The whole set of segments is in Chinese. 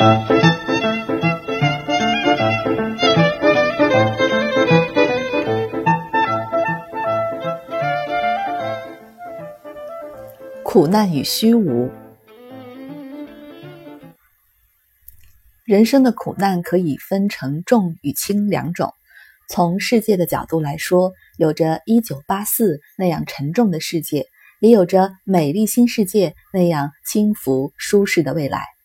苦难与虚无，人生的苦难可以分成重与轻两种。从世界的角度来说，有着一九八四那样沉重的世界，也有着美丽新世界那样轻浮舒适的未来。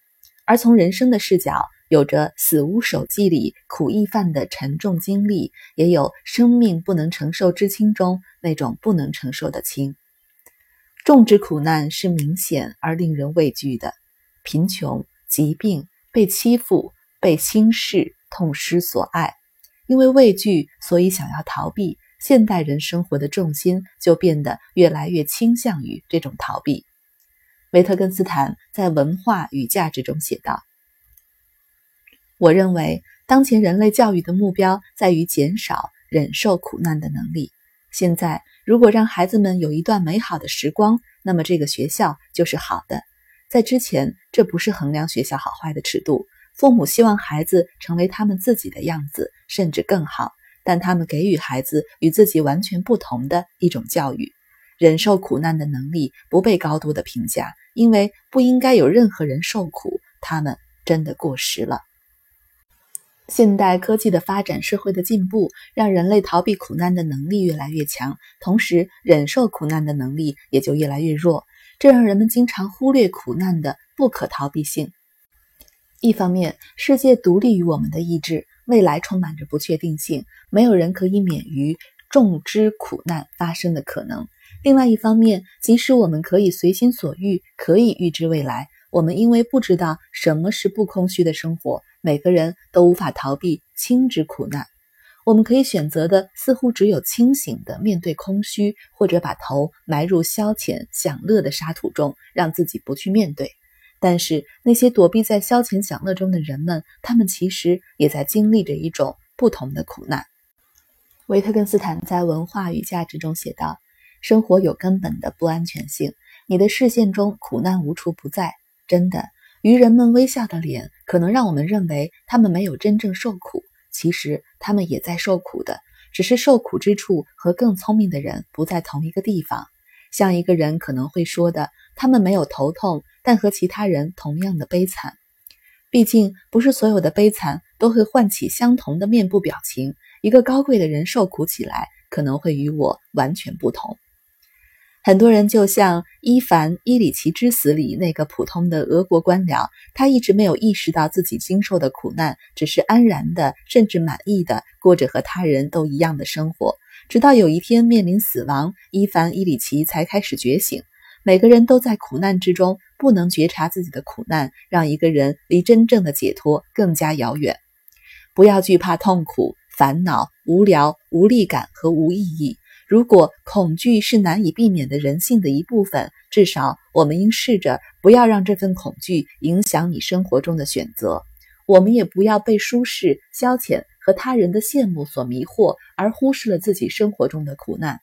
而从人生的视角，有着死无手记里苦役犯的沉重经历，也有生命不能承受之轻中那种不能承受的轻。重之苦难是明显而令人畏惧的，贫穷、疾病、被欺负、被轻视、痛失所爱，因为畏惧，所以想要逃避。现代人生活的重心就变得越来越倾向于这种逃避。维特根斯坦在《文化与价值》中写道：“我认为，当前人类教育的目标在于减少忍受苦难的能力。现在。”如果让孩子们有一段美好的时光，那么这个学校就是好的。在之前，这不是衡量学校好坏的尺度。父母希望孩子成为他们自己的样子，甚至更好，但他们给予孩子与自己完全不同的一种教育。忍受苦难的能力不被高度的评价，因为不应该有任何人受苦。他们真的过时了。现代科技的发展，社会的进步，让人类逃避苦难的能力越来越强，同时忍受苦难的能力也就越来越弱。这让人们经常忽略苦难的不可逃避性。一方面，世界独立于我们的意志，未来充满着不确定性，没有人可以免于众之苦难发生的可能；另外一方面，即使我们可以随心所欲，可以预知未来。我们因为不知道什么是不空虚的生活，每个人都无法逃避轻之苦难。我们可以选择的似乎只有清醒的面对空虚，或者把头埋入消遣享乐的沙土中，让自己不去面对。但是那些躲避在消遣享乐中的人们，他们其实也在经历着一种不同的苦难。维特根斯坦在《文化与价值》中写道：“生活有根本的不安全性，你的视线中苦难无处不在。”真的，愚人们微笑的脸可能让我们认为他们没有真正受苦，其实他们也在受苦的，只是受苦之处和更聪明的人不在同一个地方。像一个人可能会说的，他们没有头痛，但和其他人同样的悲惨。毕竟，不是所有的悲惨都会唤起相同的面部表情。一个高贵的人受苦起来，可能会与我完全不同。很多人就像伊凡·伊里奇之死里那个普通的俄国官僚，他一直没有意识到自己经受的苦难，只是安然的，甚至满意的过着和他人都一样的生活。直到有一天面临死亡，伊凡·伊里奇才开始觉醒。每个人都在苦难之中，不能觉察自己的苦难，让一个人离真正的解脱更加遥远。不要惧怕痛苦、烦恼、无聊、无力感和无意义。如果恐惧是难以避免的人性的一部分，至少我们应试着不要让这份恐惧影响你生活中的选择。我们也不要被舒适、消遣和他人的羡慕所迷惑，而忽视了自己生活中的苦难。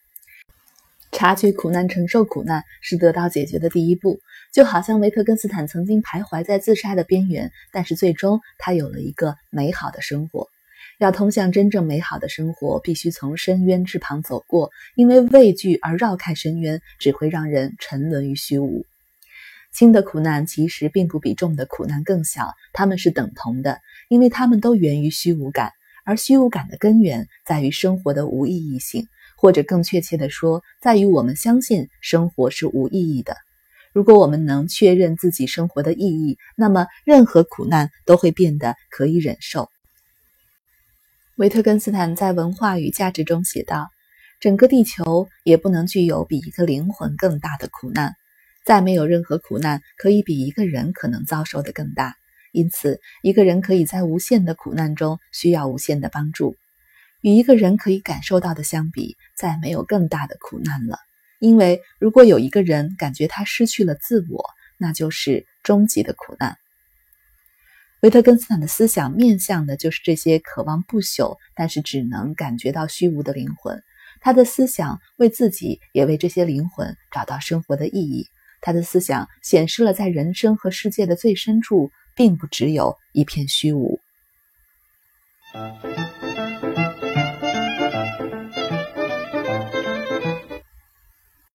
察觉苦难、承受苦难是得到解决的第一步。就好像维特根斯坦曾经徘徊在自杀的边缘，但是最终他有了一个美好的生活。要通向真正美好的生活，必须从深渊之旁走过。因为畏惧而绕开深渊，只会让人沉沦于虚无。轻的苦难其实并不比重的苦难更小，它们是等同的，因为它们都源于虚无感。而虚无感的根源在于生活的无意义性，或者更确切地说，在于我们相信生活是无意义的。如果我们能确认自己生活的意义，那么任何苦难都会变得可以忍受。维特根斯坦在《文化与价值》中写道：“整个地球也不能具有比一个灵魂更大的苦难，再没有任何苦难可以比一个人可能遭受的更大。因此，一个人可以在无限的苦难中需要无限的帮助。与一个人可以感受到的相比，再没有更大的苦难了。因为如果有一个人感觉他失去了自我，那就是终极的苦难。”维特根斯坦的思想面向的就是这些渴望不朽，但是只能感觉到虚无的灵魂。他的思想为自己，也为这些灵魂找到生活的意义。他的思想显示了在人生和世界的最深处，并不只有一片虚无。